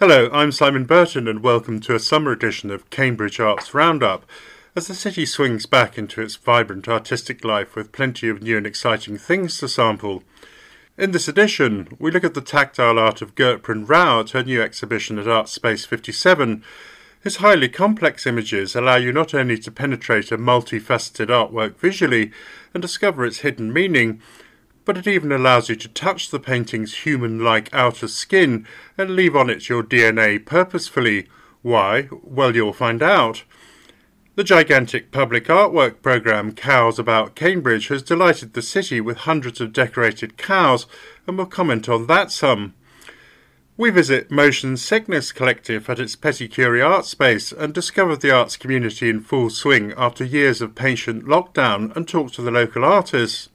Hello, I'm Simon Burton, and welcome to a summer edition of Cambridge Arts Roundup. As the city swings back into its vibrant artistic life with plenty of new and exciting things to sample. In this edition, we look at the tactile art of Gurpran Rao at her new exhibition at Art Space 57. His highly complex images allow you not only to penetrate a multifaceted artwork visually and discover its hidden meaning, but it even allows you to touch the painting's human like outer skin and leave on it your DNA purposefully. Why? Well, you'll find out. The gigantic public artwork programme Cows About Cambridge has delighted the city with hundreds of decorated cows, and we'll comment on that some. We visit Motion Sickness Collective at its Petit Curie art space and discover the arts community in full swing after years of patient lockdown and talk to the local artists.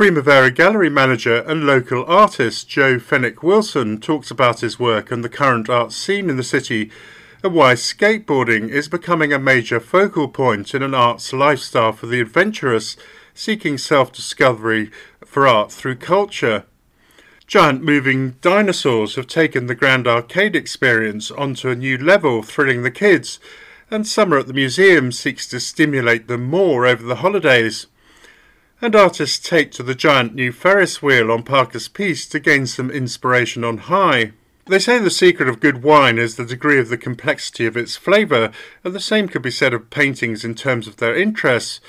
Primavera Gallery manager and local artist Joe Fenwick Wilson talks about his work and the current art scene in the city and why skateboarding is becoming a major focal point in an arts lifestyle for the adventurous seeking self discovery for art through culture. Giant moving dinosaurs have taken the Grand Arcade experience onto a new level, thrilling the kids, and Summer at the Museum seeks to stimulate them more over the holidays. And artists take to the giant new Ferris wheel on Parker's Piece to gain some inspiration on high. They say the secret of good wine is the degree of the complexity of its flavour, and the same could be said of paintings in terms of their interests.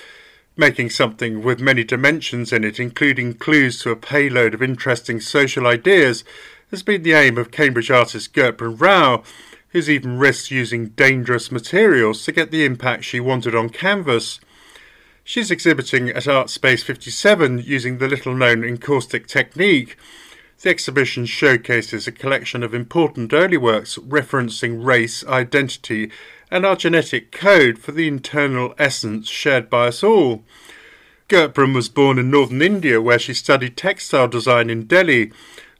Making something with many dimensions in it, including clues to a payload of interesting social ideas, has been the aim of Cambridge artist Gurpran Rao, who's even risked using dangerous materials to get the impact she wanted on canvas. She's exhibiting at Art Space 57 using the little known encaustic technique, the exhibition showcases a collection of important early works referencing race, identity, and our genetic code for the internal essence shared by us all. Gurpran was born in northern India, where she studied textile design in Delhi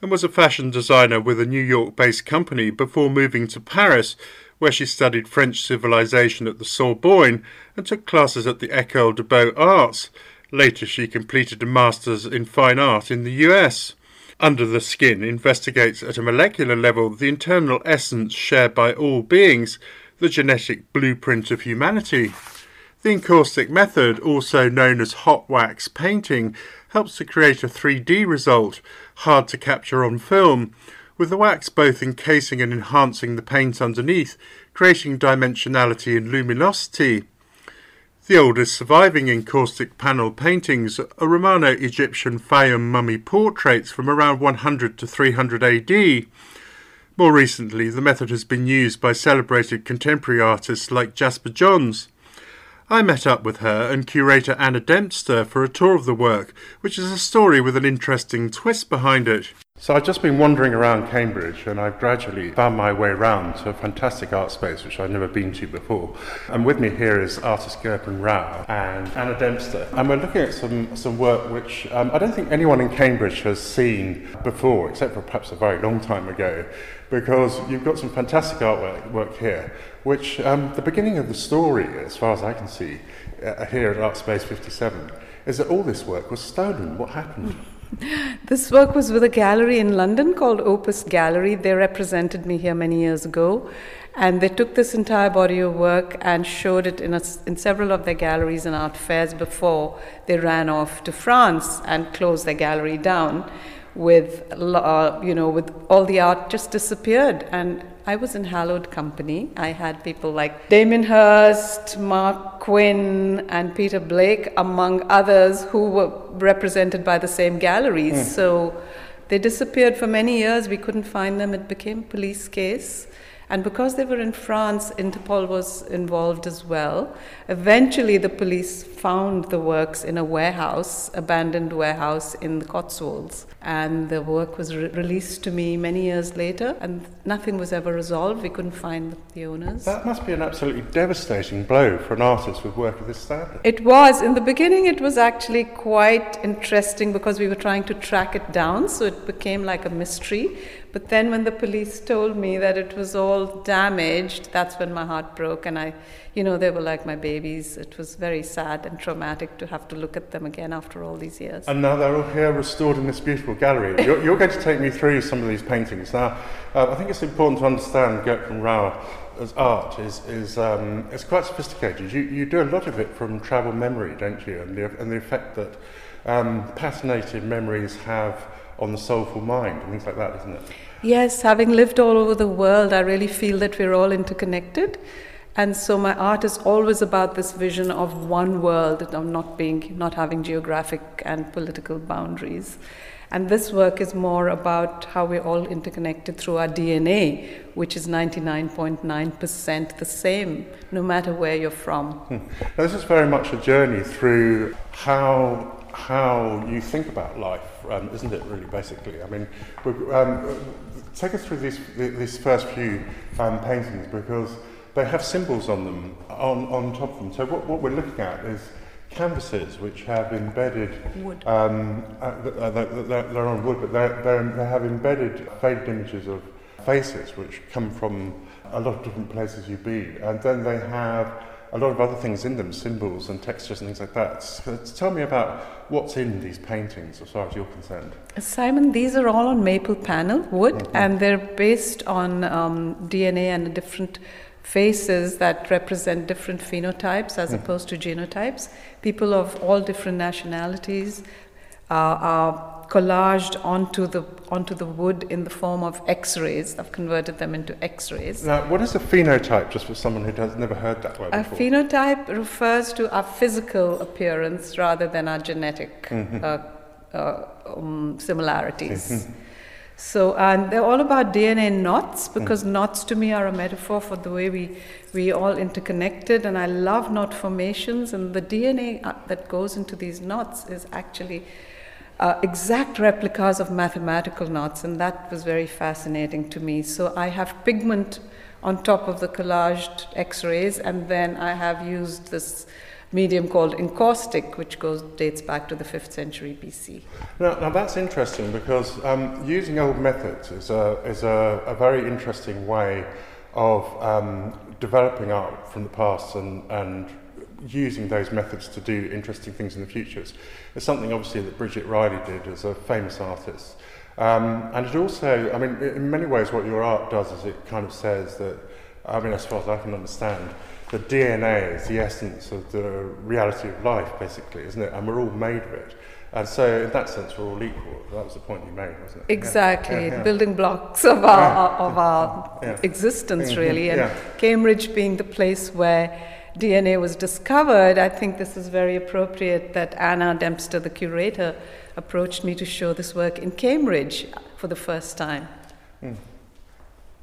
and was a fashion designer with a New York based company before moving to Paris, where she studied French civilization at the Sorbonne and took classes at the École des Beaux Arts. Later, she completed a master's in fine art in the US. Under the Skin investigates at a molecular level the internal essence shared by all beings, the genetic blueprint of humanity. The encaustic method, also known as hot wax painting, helps to create a 3D result, hard to capture on film, with the wax both encasing and enhancing the paint underneath, creating dimensionality and luminosity. The oldest surviving encaustic panel paintings are Romano Egyptian Fayum mummy portraits from around 100 to 300 AD. More recently, the method has been used by celebrated contemporary artists like Jasper Johns. I met up with her and curator Anna Dempster for a tour of the work, which is a story with an interesting twist behind it. So I've just been wandering around Cambridge and I've gradually found my way around to a fantastic art space which I've never been to before. And with me here is artist Gurpran Rao and Anna Dempster. And we're looking at some, some work which um, I don't think anyone in Cambridge has seen before, except for perhaps a very long time ago, because you've got some fantastic artwork work here, which um, the beginning of the story, as far as I can see, uh, here at Art Space 57, is that all this work was stolen. What happened? This work was with a gallery in London called Opus Gallery. They represented me here many years ago. And they took this entire body of work and showed it in, a, in several of their galleries and art fairs before they ran off to France and closed their gallery down with, uh, you know, with all the art just disappeared. And I was in hallowed company. I had people like Damien Hirst, Marc Quinn, and Peter Blake, among others, who were represented by the same galleries. Mm. So they disappeared for many years. We couldn't find them. It became a police case. And because they were in France, Interpol was involved as well. Eventually, the police found the works in a warehouse, abandoned warehouse in the Cotswolds. And the work was re- released to me many years later, and nothing was ever resolved. We couldn't find the owners. That must be an absolutely devastating blow for an artist with work of this standard. It was. In the beginning, it was actually quite interesting because we were trying to track it down, so it became like a mystery. But then when the police told me that it was all damaged, that's when my heart broke. And I, you know, they were like my babies. It was very sad and traumatic to have to look at them again after all these years. And now they're all here restored in this beautiful gallery. You're, you're going to take me through some of these paintings. Now, uh, I think it's important to understand Gurpran Rao as art is, is um, it's quite sophisticated. You, you do a lot of it from travel memory, don't you? And the, and the effect that um, patinated memories have on the soulful mind and things like that, isn't it? Yes, having lived all over the world, I really feel that we're all interconnected. And so my art is always about this vision of one world, of not being, not having geographic and political boundaries. And this work is more about how we're all interconnected through our DNA, which is 99.9% the same, no matter where you're from. Hmm. Now, this is very much a journey through how how you think about life, um, isn't it, really, basically? I mean, um, take us through these, these first few um, paintings because they have symbols on them, on, on top of them. So what, what we're looking at is canvases which have embedded wood. Um, uh, they're, uh, they're, they're on wood, but they're, they're, they have embedded faded images of faces which come from a lot of different places you've been, and then they have a lot of other things in them, symbols and textures and things like that. So tell me about what's in these paintings as far as you're concerned. Simon, these are all on maple panel wood, mm-hmm. and they're based on um, DNA and different faces that represent different phenotypes as mm. opposed to genotypes. People of all different nationalities uh, are collaged onto the onto the wood in the form of X-rays. I've converted them into X-rays. Now, what is a phenotype? Just for someone who has never heard that word a before. A phenotype refers to our physical appearance rather than our genetic mm-hmm. uh, uh, um, similarities. Mm-hmm. So, and they're all about DNA knots because mm. knots to me are a metaphor for the way we, we all interconnected. And I love knot formations, and the DNA uh, that goes into these knots is actually uh, exact replicas of mathematical knots, and that was very fascinating to me. So, I have pigment on top of the collaged X rays, and then I have used this medium called encaustic, which goes dates back to the 5th century BC. Now, now that's interesting because um, using old methods is a, is a, a very interesting way of um, developing art from the past and, and using those methods to do interesting things in the future. It's something obviously that Bridget Riley did as a famous artist. Um, and it also, I mean, in many ways, what your art does is it kind of says that, I mean, as far as I can understand, the DNA is the essence of the reality of life, basically, isn't it? And we're all made of it. And so, in that sense, we're all equal. That was the point you made, wasn't it? Exactly, yeah. Yeah, building blocks of our of our existence, mm-hmm. really. And Cambridge being the place where DNA was discovered, I think this is very appropriate that Anna Dempster, the curator, approached me to show this work in Cambridge for the first time. Mm.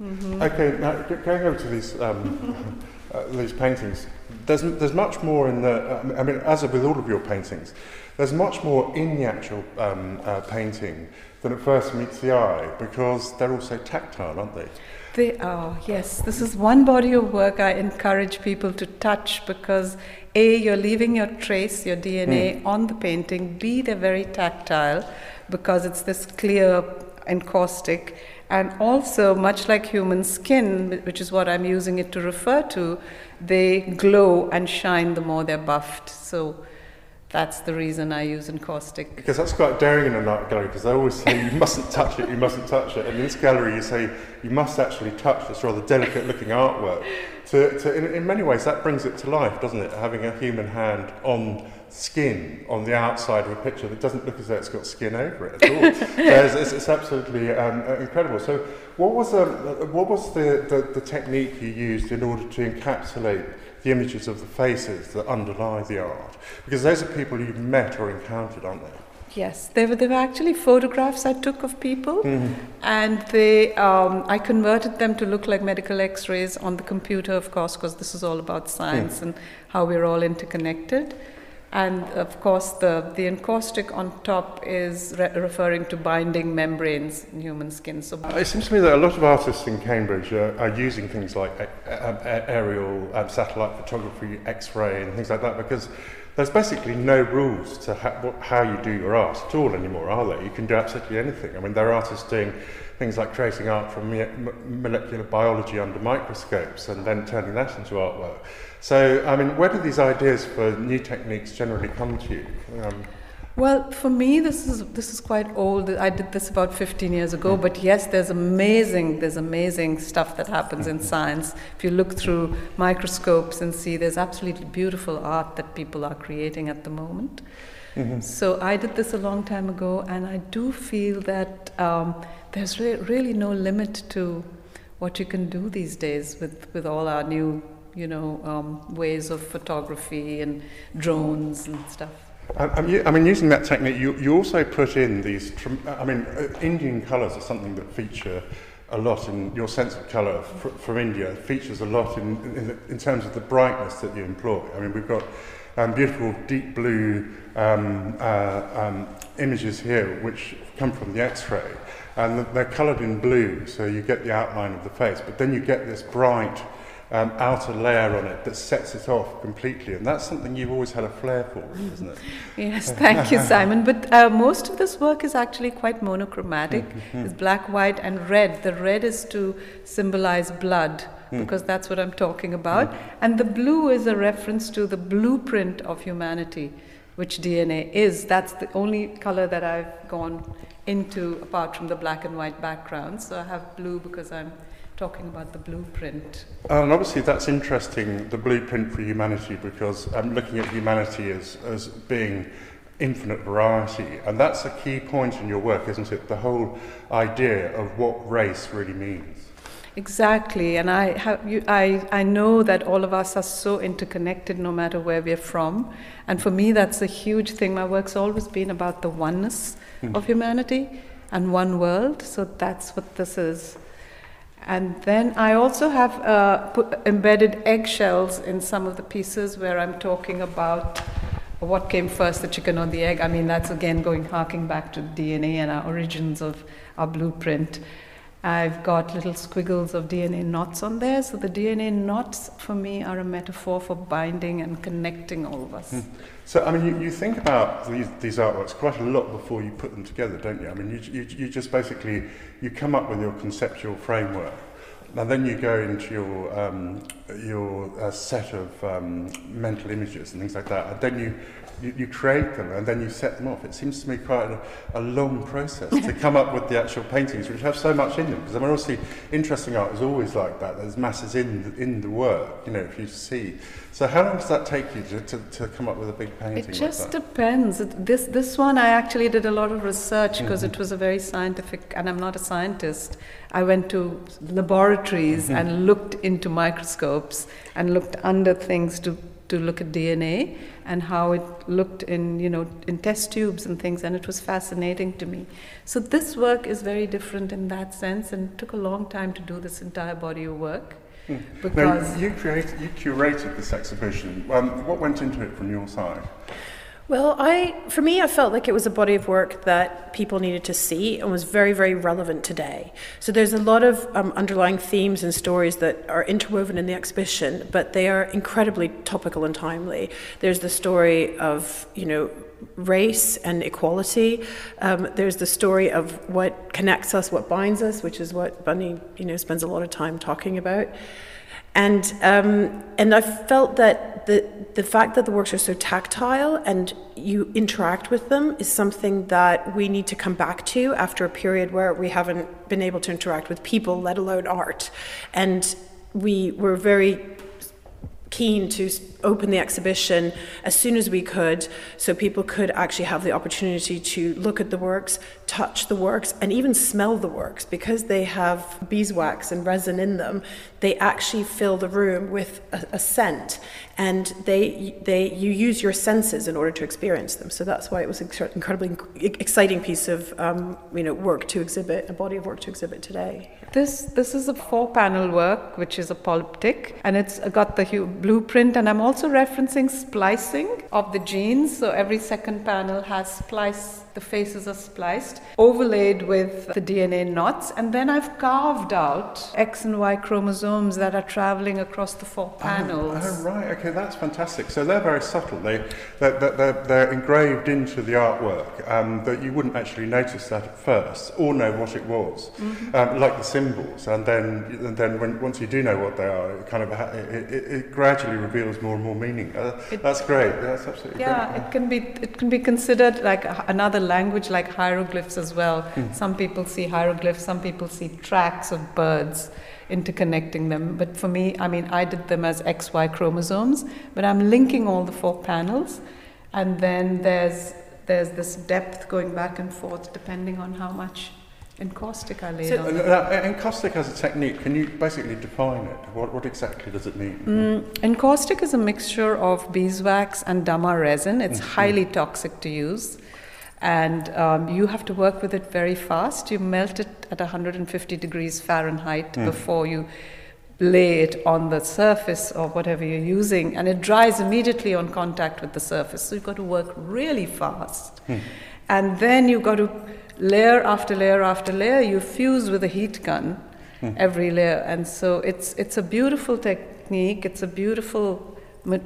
Mm-hmm. Okay, now going over to these. Um, uh, these paintings, there's, there's much more in the, I mean, as with all of your paintings, there's much more in the actual um, uh, painting than at first meets the eye because they're also tactile, aren't they? They are, yes. This is one body of work I encourage people to touch because A, you're leaving your trace, your DNA mm. on the painting, B, they're very tactile because it's this clear encaustic and also, much like human skin, which is what I'm using it to refer to, they glow and shine the more they're buffed. So that's the reason I use encaustic. Because that's quite daring in an art gallery, because they always say you mustn't touch it, you mustn't touch it. And in this gallery, you say you must actually touch this rather delicate looking artwork. To, to, in, in many ways, that brings it to life, doesn't it? Having a human hand on skin on the outside of a picture that doesn't look as though it's got skin over it at all. it's, it's, it's, absolutely um, incredible. So, what was, um, what was the, the, the technique you used in order to encapsulate the images of the faces that underlie the art? Because those are people you've met or encountered, aren't they? Yes, they were, they were actually photographs I took of people, mm-hmm. and they um, I converted them to look like medical X-rays on the computer, of course, because this is all about science mm. and how we're all interconnected. And of course, the, the encaustic on top is re- referring to binding membranes in human skin. So uh, it seems to me that a lot of artists in Cambridge are, are using things like a- a- aerial um, satellite photography, X-ray, and things like that because there's basically no rules to ha- what, how you do your art at all anymore, are there? You can do absolutely anything. I mean, there are artists doing things like creating art from molecular biology under microscopes and then turning that into artwork. So, I mean, where do these ideas for new techniques generally come to you? Um, well, for me, this is this is quite old. I did this about 15 years ago. Mm. But yes, there's amazing there's amazing stuff that happens in science. If you look through microscopes and see, there's absolutely beautiful art that people are creating at the moment. Mm-hmm. So I did this a long time ago, and I do feel that um, there's re- really no limit to what you can do these days with, with all our new, you know, um, ways of photography and drones and stuff. I, mean, using that technique, you, you also put in these, I mean, uh, Indian colours are something that feature a lot in your sense of colour for, for India, features a lot in, in, in terms of the brightness that you employ. I mean, we've got um, beautiful deep blue um, uh, um, images here which come from the X-ray and they're coloured in blue so you get the outline of the face but then you get this bright um, outer layer on it that sets it off completely and that's something you've always had a flair for isn't it yes thank you simon but uh, most of this work is actually quite monochromatic mm-hmm. it's black white and red the red is to symbolize blood mm. because that's what I'm talking about. Mm. And the blue is a reference to the blueprint of humanity, which DNA is. That's the only color that I've gone into apart from the black and white background. So I have blue because I'm talking about the blueprint. And obviously, that's interesting, the blueprint for humanity, because I'm looking at humanity as, as being infinite variety. And that's a key point in your work, isn't it? The whole idea of what race really means. Exactly, and I, have, you, I, I know that all of us are so interconnected no matter where we're from. And for me, that's a huge thing. My work's always been about the oneness mm. of humanity and one world, so that's what this is. And then I also have uh, put, embedded eggshells in some of the pieces where I'm talking about what came first, the chicken or the egg. I mean, that's again going harking back to DNA and our origins of our blueprint. I've got little squiggles of DNA knots on there. So the DNA knots for me are a metaphor for binding and connecting all of us. Mm. So, I mean, you, you think about these, these artworks quite a lot before you put them together, don't you? I mean, you, you, you just basically, you come up with your conceptual framework and then you go into your, um, your uh, set of um, mental images and things like that. And then you you, you create them and then you set them off. It seems to me quite a, a long process to come up with the actual paintings, which have so much in them. Because I mean, obviously, interesting art is always like that. There's masses in the, in the work, you know, if you see. So how long does that take you to, to, to come up with a big painting? It just like depends. This, this one, I actually did a lot of research because mm-hmm. it was a very scientific, and I'm not a scientist. I went to laboratories mm-hmm. and looked into microscopes and looked under things to to look at DNA and how it looked in, you know, in test tubes and things, and it was fascinating to me. So this work is very different in that sense, and took a long time to do this entire body of work. Mm. Because now, you, created, you curated this exhibition. Um, what went into it from your side? Well, I, for me, I felt like it was a body of work that people needed to see and was very, very relevant today. So there's a lot of um, underlying themes and stories that are interwoven in the exhibition, but they are incredibly topical and timely. There's the story of, you know, race and equality. Um, there's the story of what connects us, what binds us, which is what Bunny, you know, spends a lot of time talking about. And, um, and I felt that the, the fact that the works are so tactile and you interact with them is something that we need to come back to after a period where we haven't been able to interact with people, let alone art. And we were very keen to open the exhibition as soon as we could so people could actually have the opportunity to look at the works, touch the works, and even smell the works because they have beeswax and resin in them. They actually fill the room with a, a scent, and they, they, you use your senses in order to experience them. So that's why it was an incredibly exciting piece of um, you know, work to exhibit, a body of work to exhibit today. This, this is a four panel work, which is a polyptych, and it's got the blueprint, and I'm also referencing splicing of the genes. So every second panel has splice the faces are spliced, overlaid with the DNA knots, and then I've carved out X and Y chromosomes that are traveling across the four panels. Oh, oh right, okay, that's fantastic. So they're very subtle. They, they're, they're, they're engraved into the artwork um, that you wouldn't actually notice that at first or know what it was, mm-hmm. um, like the symbols. And then, and then when, once you do know what they are, it kind of ha- it, it, it gradually reveals more and more meaning. Uh, it, that's great. That's absolutely yeah, great. it can be it can be considered like another language like hieroglyphs as well. Mm. Some people see hieroglyphs, some people see tracks of birds interconnecting them. But for me, I mean, I did them as XY chromosomes, but I'm linking all the four panels, and then there's there's this depth going back and forth depending on how much encaustic I laid so, on. Uh, encaustic as a technique, can you basically define it? What, what exactly does it mean? Mm, encaustic is a mixture of beeswax and damar resin. It's mm-hmm. highly toxic to use and um, you have to work with it very fast. You melt it at 150 degrees Fahrenheit mm. before you lay it on the surface of whatever you're using, and it dries immediately on contact with the surface. So you've got to work really fast. Mm. And then you've got to layer after layer after layer, you fuse with a heat gun mm. every layer. And so it's, it's a beautiful technique, it's a beautiful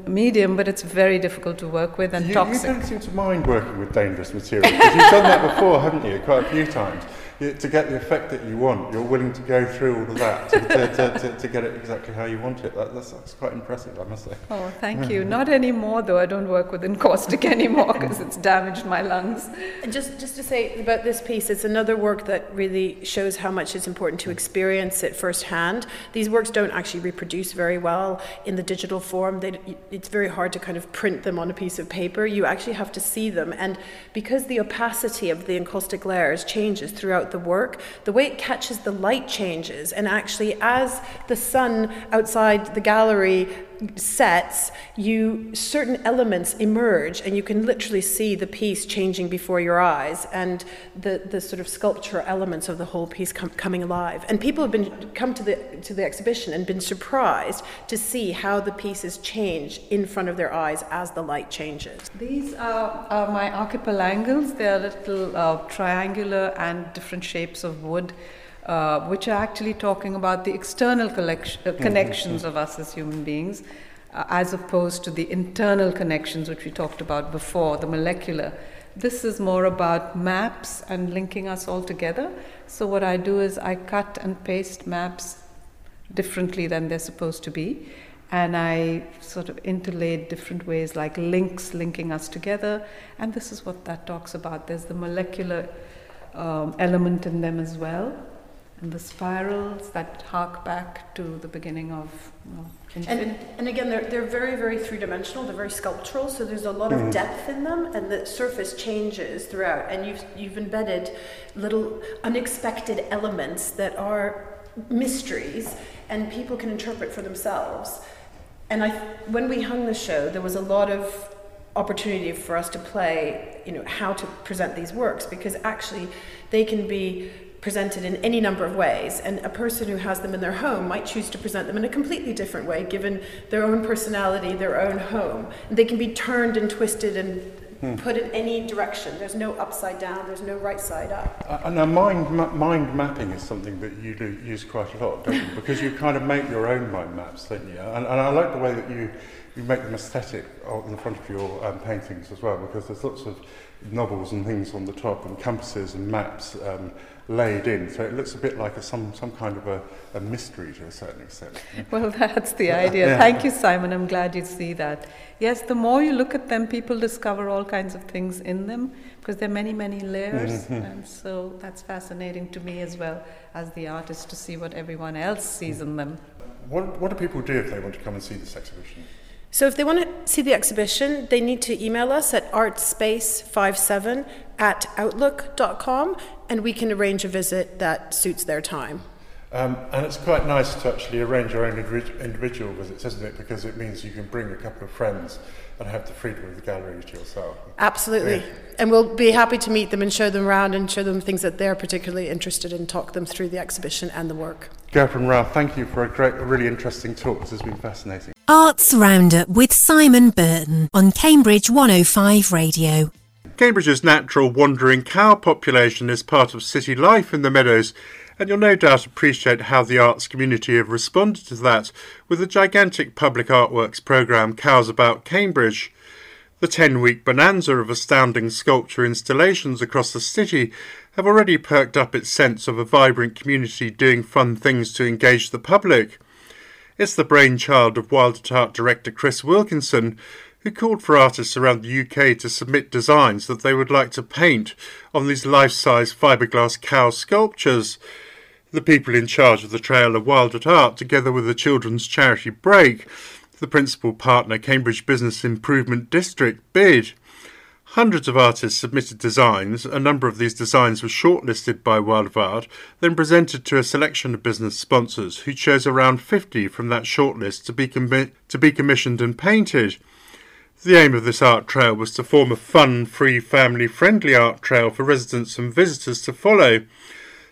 medium, but it's very difficult to work with and you, toxic. You don't seem to mind working with dangerous materials because you've done that before, haven't you? Quite a few times to get the effect that you want, you're willing to go through all of that to, to, to, to get it exactly how you want it. That, that's, that's, quite impressive, I must say. Oh, thank you. Not anymore, though. I don't work with encaustic anymore because it's damaged my lungs. And just, just to say about this piece, it's another work that really shows how much it's important to experience it firsthand. These works don't actually reproduce very well in the digital form. They, it's very hard to kind of print them on a piece of paper. You actually have to see them. And because the opacity of the encaustic layers changes throughout the work, the way it catches the light changes. And actually, as the sun outside the gallery sets, you certain elements emerge, and you can literally see the piece changing before your eyes, and the, the sort of sculpture elements of the whole piece com- coming alive. And people have been come to the to the exhibition and been surprised to see how the pieces change in front of their eyes as the light changes. These are, are my archipelagos. They are little uh, triangular and different shapes of wood. Uh, which are actually talking about the external collection, uh, mm-hmm. connections of us as human beings, uh, as opposed to the internal connections which we talked about before, the molecular. This is more about maps and linking us all together. So, what I do is I cut and paste maps differently than they're supposed to be. And I sort of interlaid different ways, like links linking us together. And this is what that talks about. There's the molecular um, element in them as well and the spirals that hark back to the beginning of you know, and, and again, they're, they're very, very three dimensional, they're very sculptural, so there's a lot mm. of depth in them, and the surface changes throughout. And you've, you've embedded little unexpected elements that are mysteries, and people can interpret for themselves. And I, when we hung the show, there was a lot of opportunity for us to play, you know, how to present these works, because actually they can be presented in any number of ways, and a person who has them in their home might choose to present them in a completely different way, given their own personality, their own home. And they can be turned and twisted and hmm. put in any direction. There's no upside down, there's no right side up. Uh, and now mind, ma- mind mapping is something that you do use quite a lot, don't you? Because you kind of make your own mind maps, don't you? And, and I like the way that you, you make them aesthetic in the front of your um, paintings as well, because there's lots of novels and things on the top and compasses and maps. Um, laid in. So it looks a bit like a, some, some kind of a, a mystery to a certain extent. Well, that's the idea. Yeah. Thank you, Simon. I'm glad you see that. Yes, the more you look at them, people discover all kinds of things in them because there are many, many layers. Mm-hmm. And so that's fascinating to me as well as the artist to see what everyone else sees in them. What, what do people do if they want to come and see this exhibition? So if they want to see the exhibition, they need to email us at artspace57 at outlook.com and we can arrange a visit that suits their time. Um, and it's quite nice to actually arrange your own individual visits, isn't it? Because it means you can bring a couple of friends and have the freedom of the gallery to yourself. Absolutely. Yeah. And we'll be happy to meet them and show them around and show them things that they're particularly interested in, talk them through the exhibition and the work. Gurpran Rao, thank you for a great, a really interesting talk. This has been fascinating. Arts Roundup with Simon Burton on Cambridge 105 Radio. Cambridge's natural wandering cow population is part of city life in the meadows, and you'll no doubt appreciate how the arts community have responded to that with the gigantic public artworks programme Cows About Cambridge. The 10 week bonanza of astounding sculpture installations across the city have already perked up its sense of a vibrant community doing fun things to engage the public. It's the brainchild of Wild at Art director Chris Wilkinson, who called for artists around the UK to submit designs that they would like to paint on these life size fiberglass cow sculptures. The people in charge of the trail of Wild at Art, together with the children's charity Break, the principal partner Cambridge Business Improvement District, bid. Hundreds of artists submitted designs. A number of these designs were shortlisted by Wild of Art, then presented to a selection of business sponsors, who chose around 50 from that shortlist to be, to be commissioned and painted. The aim of this art trail was to form a fun, free, family friendly art trail for residents and visitors to follow.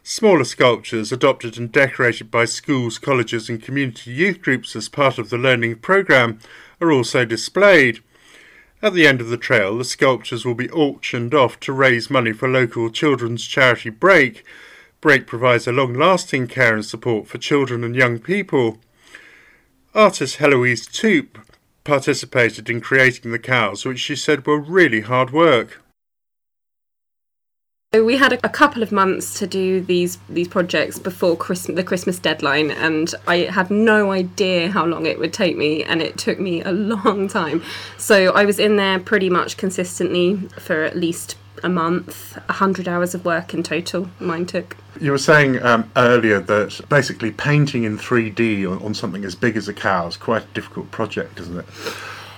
Smaller sculptures, adopted and decorated by schools, colleges, and community youth groups as part of the learning programme, are also displayed. At the end of the trail, the sculptures will be auctioned off to raise money for local children's charity Break. Break provides a long lasting care and support for children and young people. Artist Heloise Toop participated in creating the cows, which she said were really hard work. We had a, couple of months to do these these projects before the Christmas deadline, and I had no idea how long it would take me, and it took me a long time. So I was in there pretty much consistently for at least a month, a hundred hours of work in total. Mine took. You were saying um, earlier that basically painting in 3D on, on something as big as a cow is quite a difficult project, isn't it?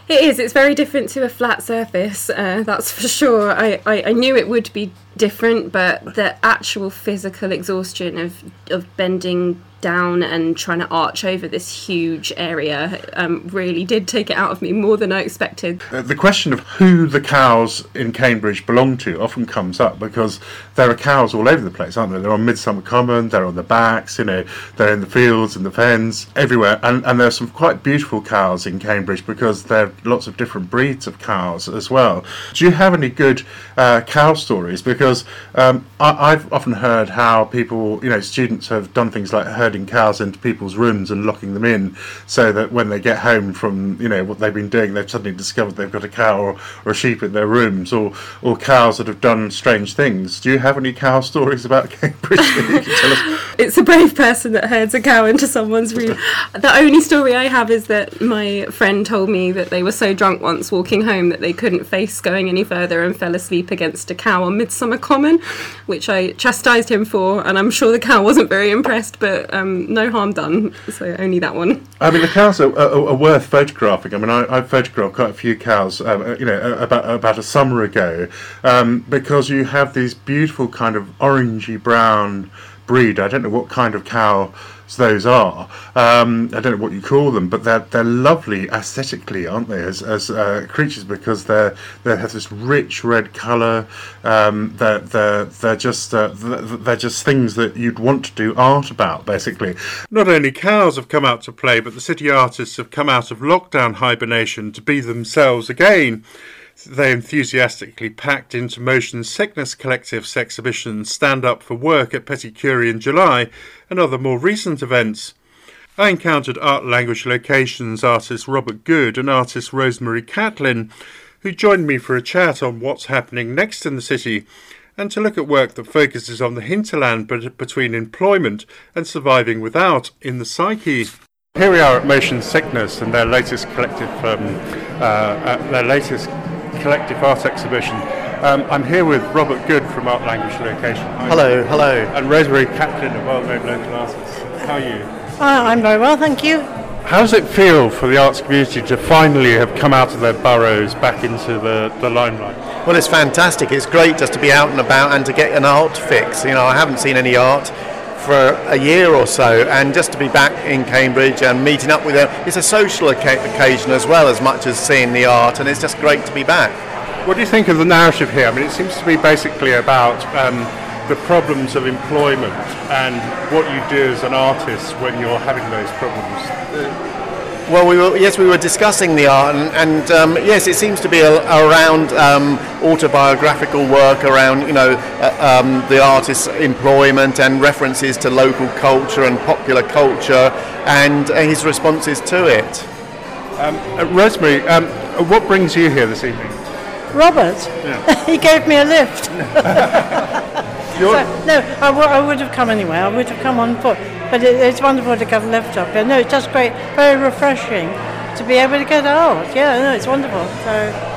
It is. It's very different to a flat surface. Uh, that's for sure. I, I, I, knew it would be different, but the actual physical exhaustion of of bending down and trying to arch over this huge area um, really did take it out of me more than I expected. Uh, the question of who the cows in Cambridge belong to often comes up because there are cows all over the place, aren't there? They're on Midsummer Common, they're on the backs, you know, they're in the fields and the fens, everywhere. And, and there are some quite beautiful cows in Cambridge because there are lots of different breeds of cows as well. Do you have any good uh, cow stories? Because um, I, have often heard how people, you know, students have done things like herd herding cows into people's rooms and locking them in, so that when they get home from you know what they've been doing, they've suddenly discovered they've got a cow or, or a sheep in their rooms, or or cows that have done strange things. Do you have any cow stories about Cambridge? it's a brave person that herds a cow into someone's room. the only story I have is that my friend told me that they were so drunk once walking home that they couldn't face going any further and fell asleep against a cow on Midsummer Common, which I chastised him for, and I'm sure the cow wasn't very impressed, but. Um, um, no harm done. So only that one. I mean, the cows are, are, are worth photographing. I mean, I, have photographed quite a few cows, um, uh, you know, about about a summer ago, um, because you have these beautiful kind of orangey brown breed. I don't know what kind of cow those are. Um, I don't know what you call them, but they're they're lovely aesthetically, aren't they, as, as uh, creatures because they're they have this rich red colour. Um, they're they're they're just uh, they're just things that you'd want to do art about, basically. Not only cows have come out to play, but the city artists have come out of lockdown hibernation to be themselves again. They enthusiastically packed into Motion Sickness Collective's exhibition Stand Up for Work at Petit Curie in July and other more recent events. I encountered Art Language Locations artist Robert Good and artist Rosemary Catlin, who joined me for a chat on what's happening next in the city and to look at work that focuses on the hinterland between employment and surviving without in the psyche. Here we are at Motion Sickness and their latest collective, um, uh, uh, their latest collective art exhibition. Um, I'm here with Robert Good from Art Language Location. Hello, hello. And Rosemary Catlin, of well-known local artist. How are you? Uh, I'm very well, thank you. How does it feel for the arts community to finally have come out of their burrows back into the, the limelight? Well, it's fantastic. It's great just to be out and about and to get an art fix. You know, I haven't seen any art for a year or so, and just to be back in Cambridge and meeting up with them, it's a social occasion as well as much as seeing the art, and it's just great to be back. What do you think of the narrative here? I mean, it seems to be basically about um, the problems of employment and what you do as an artist when you're having those problems. Well, we were, yes, we were discussing the art, and, and um, yes, it seems to be a, around um, autobiographical work, around you know uh, um, the artist's employment and references to local culture and popular culture, and uh, his responses to it. Um, uh, Rosemary, um, what brings you here this evening? Robert. Yeah. he gave me a lift. You're- So, no, I, w- I would have come anyway. I would have come on foot. But it, it's wonderful to get a lift up here. No, it's just great, very refreshing to be able to get out. Yeah, no, it's wonderful. So,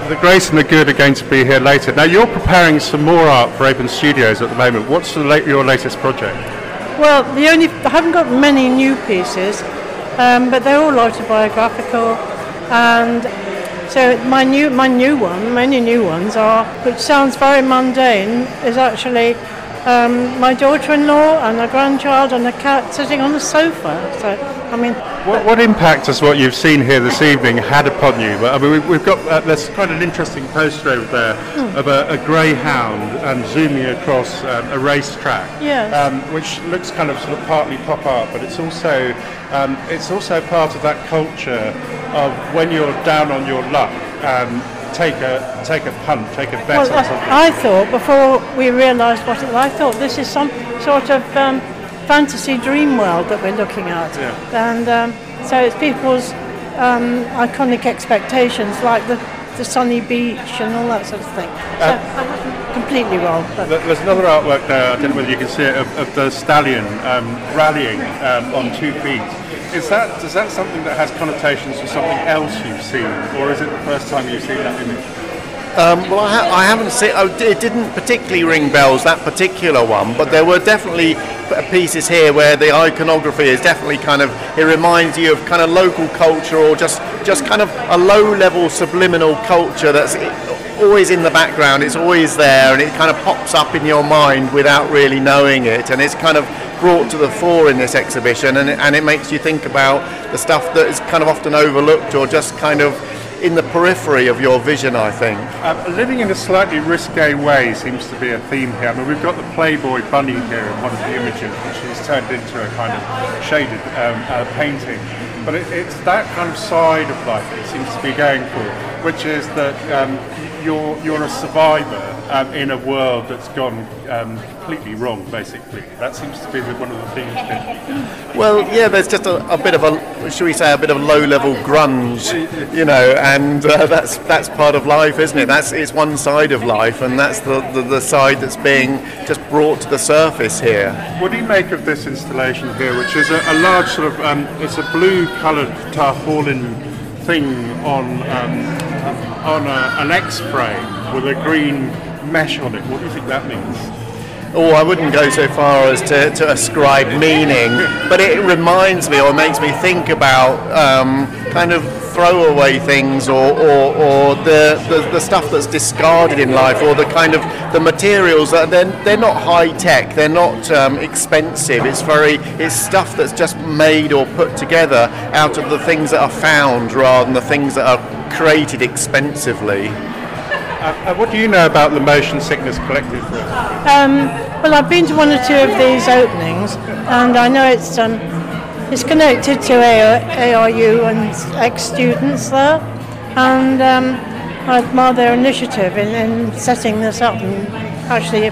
The Grace and the Good are going to be here later. Now, you're preparing some more art for Open Studios at the moment. What's your latest project? well, the only I haven't got many new pieces, um, but they're all autobiographical, and so my new my new one, many new ones are, which sounds very mundane, is actually um, my daughter-in-law and a grandchild and a cat sitting on the sofa. So, I mean, What, what impact has what you've seen here this evening had upon you? I mean, we've, we've got uh, there's quite an interesting poster over there of a, a greyhound um, zooming across um, a racetrack, Yes. um, which looks kind of sort of partly pop art, but it's also um, it's also part of that culture of when you're down on your luck, um, take a take a punt, take a bet Well, on something. I, thought before we realised what it was, I thought this is some sort of um, fantasy dream world that we're looking at, Yeah. and um, so it's people's um, iconic expectations like the, the sunny beach and all that sort of thing. So I wasn't completely wrong, but There's another artwork there, I don't know whether you can see it, of, of the stallion um, rallying um, on two feet. Is that, is that something that has connotations for something else you've seen, or is it the first time you've seen that image? Um, well, I, ha- I haven't seen. Oh, it didn't particularly ring bells that particular one, but there were definitely pieces here where the iconography is definitely kind of. It reminds you of kind of local culture or just just kind of a low-level subliminal culture that's always in the background. It's always there, and it kind of pops up in your mind without really knowing it, and it's kind of brought to the fore in this exhibition, and it, and it makes you think about the stuff that is kind of often overlooked or just kind of in the periphery of your vision, I think. Um, living in a slightly risque way seems to be a theme here. I mean, we've got the Playboy bunny here in one of the images, which is turned into a kind of shaded um, uh, painting. But it, it's that kind of side of life that seems to be going for, which is that um, you're you're a survivor um, in a world that's gone um, completely wrong. Basically, that seems to be one of the themes here. Well, yeah, there's just a, a bit of a, should we say, a bit of a low-level grunge, you know, and uh, that's that's part of life, isn't it? That's it's one side of life, and that's the, the, the side that's being just brought to the surface here. What do you make of this installation here, which is a, a large sort of, um, it's a blue-coloured tarpaulin thing on um, on a, an X-frame with a green mesh on it. What do you think that means? Oh, I wouldn't go so far as to, to ascribe meaning, but it reminds me or makes me think about um, kind of throwaway things or, or, or the, the, the stuff that's discarded in life or the kind of the materials that they're, they're not high tech, they're not um, expensive. It's very it's stuff that's just made or put together out of the things that are found rather than the things that are created expensively. Uh, uh, what do you know about the Motion Sickness Collective? Um, well, I've been to one or two of these openings, and I know it's um, it's connected to A- ARU and ex-students there, and um, I admire their initiative in, in setting this up and actually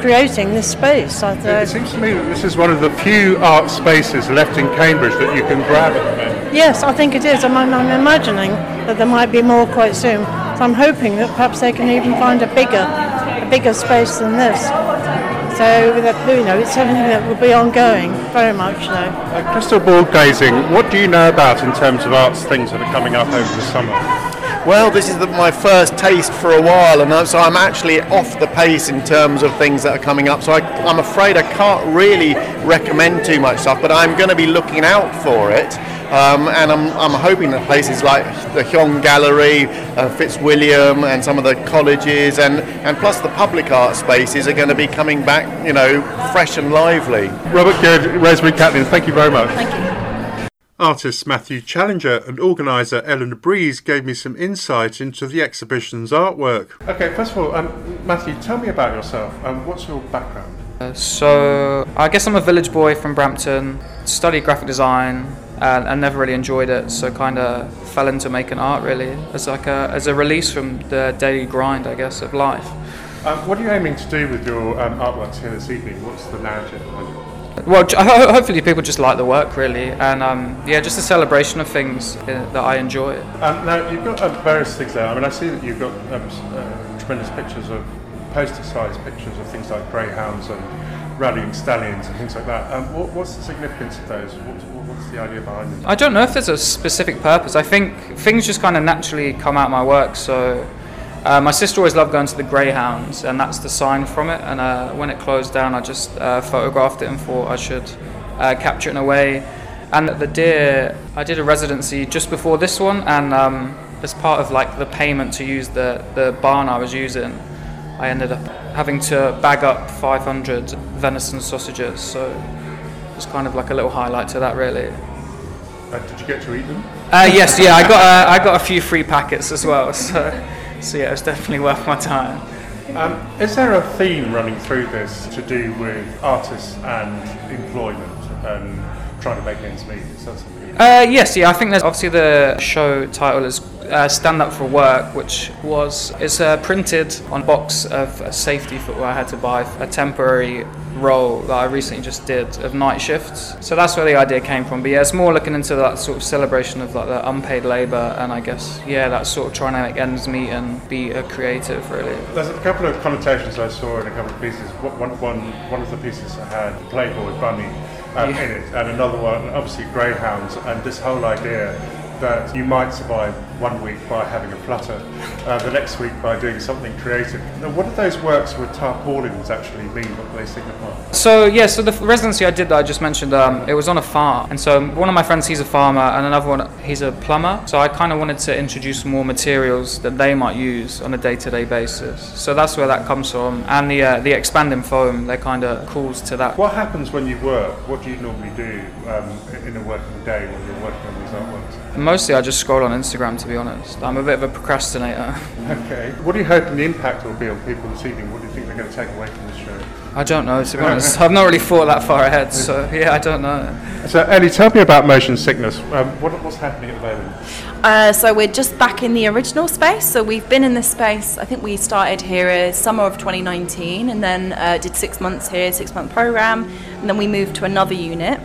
creating this space. I It seems to me that this is one of the few art spaces left in Cambridge that you can grab at the moment. Yes, I think it is. I'm, I'm imagining that there might be more quite soon. So I'm hoping that perhaps they can even find a bigger, a bigger space than this. So that you know, it's something that will be ongoing, very much so. Uh, crystal ball gazing, what do you know about in terms of arts things that are coming up over the summer? Well, this is the, my first taste for a while, and I'm, so I'm actually off the pace in terms of things that are coming up. So I, I'm afraid I can't really recommend too much stuff, but I'm going to be looking out for it. Um, and I'm, I'm hoping that places like the Heong Gallery, uh, Fitzwilliam, and some of the colleges, and, and plus the public art spaces are going to be coming back, you know, fresh and lively. Robert Good, Rosemary Catlin, thank you very much. Thank you. Artist Matthew Challenger and organiser Eleanor Breeze gave me some insight into the exhibition's artwork. Okay, first of all, um, Matthew, tell me about yourself. Um, what's your background? Uh, so I guess I'm a village boy from Brampton, studied graphic design and, and never really enjoyed it, so kind of fell into making art really as like a, as a release from the daily grind, I guess, of life. Um, what are you aiming to do with your um, artworks here this evening? What's the narrative behind it? Well, ho- hopefully people just like the work really, and um, yeah, just a celebration of things uh, that I enjoy. Um, now, you've got um, various things there. I mean, I see that you've got um, uh, tremendous pictures of poster-sized pictures of things like greyhounds and rallying stallions and things like that. Um, what, what's the significance of those? What- what's the idea behind them? I don't know if there's a specific purpose. I think things just kind of naturally come out of my work. So uh, my sister always loved going to the Greyhounds, and that's the sign from it. And uh, when it closed down, I just uh, photographed it and thought I should uh, capture it in a way. And the deer, I did a residency just before this one, and um, as part of like the payment to use the the barn I was using, I ended up having to bag up 500 venison sausages. So was kind of like a little highlight to that, really. Uh, did you get to eat them? Uh, yes, yeah, I got uh, I got a few free packets as well, so so yeah, it was definitely worth my time. Um, is there a theme running through this to do with artists and employment and trying to make ends meet? Is that something? Uh, yes, yeah, I think there's obviously the show title is uh, Stand Up for Work, which was it's uh, printed on a box of safety footwear I had to buy a temporary role that I recently just did of night shifts. So that's where the idea came from. But yeah, it's more looking into that sort of celebration of like the unpaid labour, and I guess yeah, that's sort of trying to make ends meet and be a creative really. There's a couple of connotations I saw in a couple of pieces. One, one, one one of the pieces had Playboy Bunny um, Yeah. in it, and another one, obviously Greyhounds, and this whole idea that you might survive one week by having a flutter, uh, the next week by doing something creative. Now, what do those works with tarpaulins actually mean? What do they signify? So yeah, so the residency I did that I just mentioned, um, it was on a farm, and so one of my friends he's a farmer, and another one he's a plumber. So I kind of wanted to introduce more materials that they might use on a day-to-day basis. So that's where that comes from, and the uh, the expanding foam, they kind of calls to that. What happens when you work? What do you normally do um, in a working day when you're working on these artworks? Mostly I just scroll on Instagram to be honest. I'm a bit of a procrastinator. Okay. What are you hoping the impact will be on people this evening? What do you think they're going to take away from this show? I don't know to be honest. I've not really thought that far ahead, so yeah, I don't know. So, Ellie, tell me about motion sickness. Um, what, what's happening at the moment? Uh, so we're just back in the original space. So we've been in this space. I think we started here uh, summer of 2019, and then uh, did six months here, six month program, and then we moved to another unit.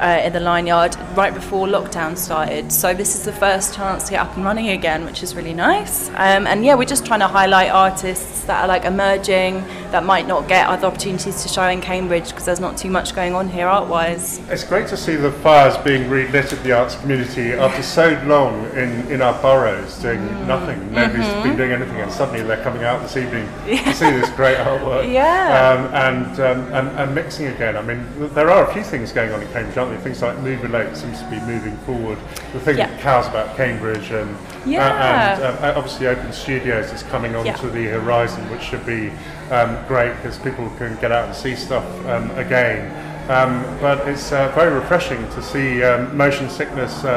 Uh, in the Lion Yard right before lockdown started. So this is the first chance to get up and running again, which is really nice. Um, and yeah, we're just trying to highlight artists that are like emerging that might not get other opportunities to show in Cambridge because there's not too much going on here art-wise. It's great to see the fires being relit at the arts community after so long in, in our boroughs doing Mm. nothing. Nobody's Mm-hmm. been doing anything, and suddenly they're coming out this evening to see this great artwork. Yeah. Um, and, um, and and mixing again. I mean, there are a few things going on in Cambridge, Things like Move Relate seems to be moving forward. The thing Yeah. that cows about Cambridge and Yeah. uh, and um, obviously Open Studios is coming onto Yeah. the horizon, which should be um, great because people can get out and see stuff um, again. Um, but it's uh, very refreshing to see um, motion sickness uh,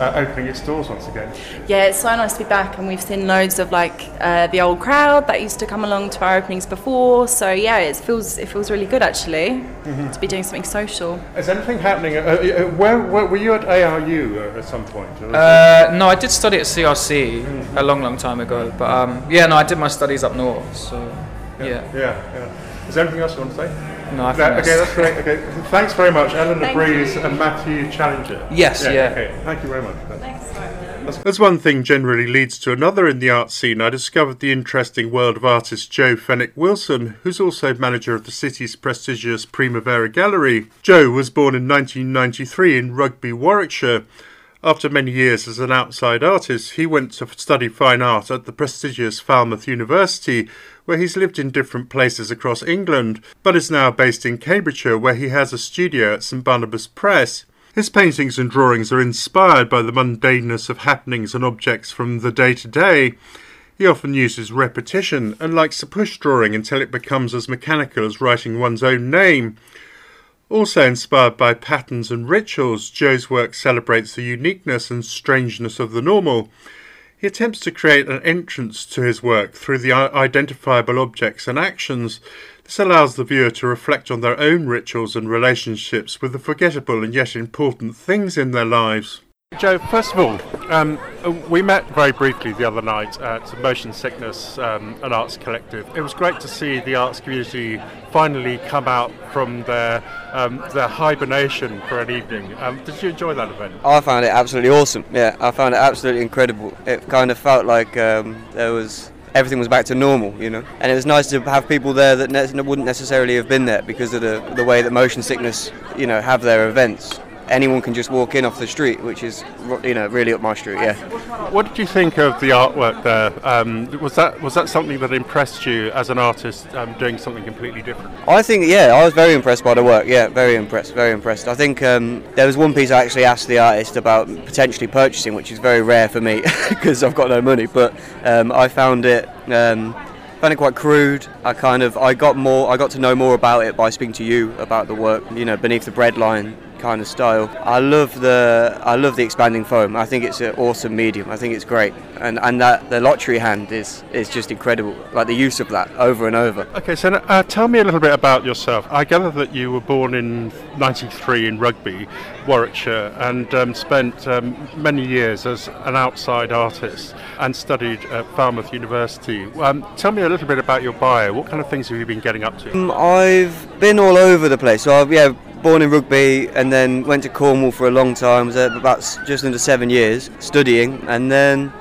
uh, opening its doors once again. Yeah, it's so nice to be back, and we've seen loads of like uh, the old crowd that used to come along to our openings before. So yeah, it feels it feels really good actually to be doing something social. Is anything happening? Uh, uh, where, where were you at ARU uh, at some point? Uh, no, I did study at CRC a long, long time ago, but um, yeah, no, I did my studies up north, so yeah. yeah, yeah. Is there anything else you want to say? No, I No, think okay, that's- that's great. Okay, thanks very much, Eleanor Thank Breeze you. and Matthew Challenger. Yes, yeah. Okay, thank you very much. As one thing generally leads to another in the art scene, I discovered the interesting world of artist Joe Fenwick Wilson, who's also manager of the city's prestigious Primavera Gallery. Joe was born in 1993 in Rugby, Warwickshire. After many years as an outside artist, he went to study fine art at the prestigious Falmouth University, where he's lived in different places across England, but is now based in Cambridgeshire, where he has a studio at St Barnabas Press. His paintings and drawings are inspired by the mundaneness of happenings and objects from the day to day. He often uses repetition and likes to push drawing until it becomes as mechanical as writing one's own name. Also inspired by patterns and rituals, Joe's work celebrates the uniqueness and strangeness of the normal. He attempts to create an entrance to his work through the identifiable objects and actions, This allows the viewer to reflect on their own rituals and relationships with the forgettable and yet important things in their lives. Joe, first of all, um, we met very briefly the other night at Motion Sickness, um, an arts collective. It was great to see the arts community finally come out from their um, their hibernation for an evening. Um, did you enjoy that event? I found it absolutely awesome. Yeah, I found it absolutely incredible. It kind of felt like um, there was everything was back to normal, you know. And it was nice to have people there that ne- wouldn't necessarily have been there because of the the way that motion sickness, you know, have their events anyone can just walk in off the street, which is you know really up my street. Yeah. What did you think of the artwork there? Um, was that was that something that impressed you as an artist um, doing something completely different? I think yeah, I was very impressed by the work. Yeah, very impressed, very impressed. I think um, there was one piece I actually asked the artist about potentially purchasing, which is very rare for me because I've got no money. But um, I found it um, found it quite crude. I kind of I got more I got to know more about it by speaking to you about the work. You know, beneath the bread line kind of style. I love the I love the expanding foam. I think it's an awesome medium. I think it's great, and and that the lottery hand is is just incredible. Like the use of that over and over. Okay, so uh, tell me a little bit about yourself. I gather that you were born in '93 in Rugby, Warwickshire, and um, spent um, many years as an outside artist and studied at Falmouth University. Um, tell me a little bit about your bio. What kind of things have you been getting up to? Um, I've been all over the place. So I've yeah born in Rugby and then went to Cornwall for a long time. Was about just under seven years studying, and then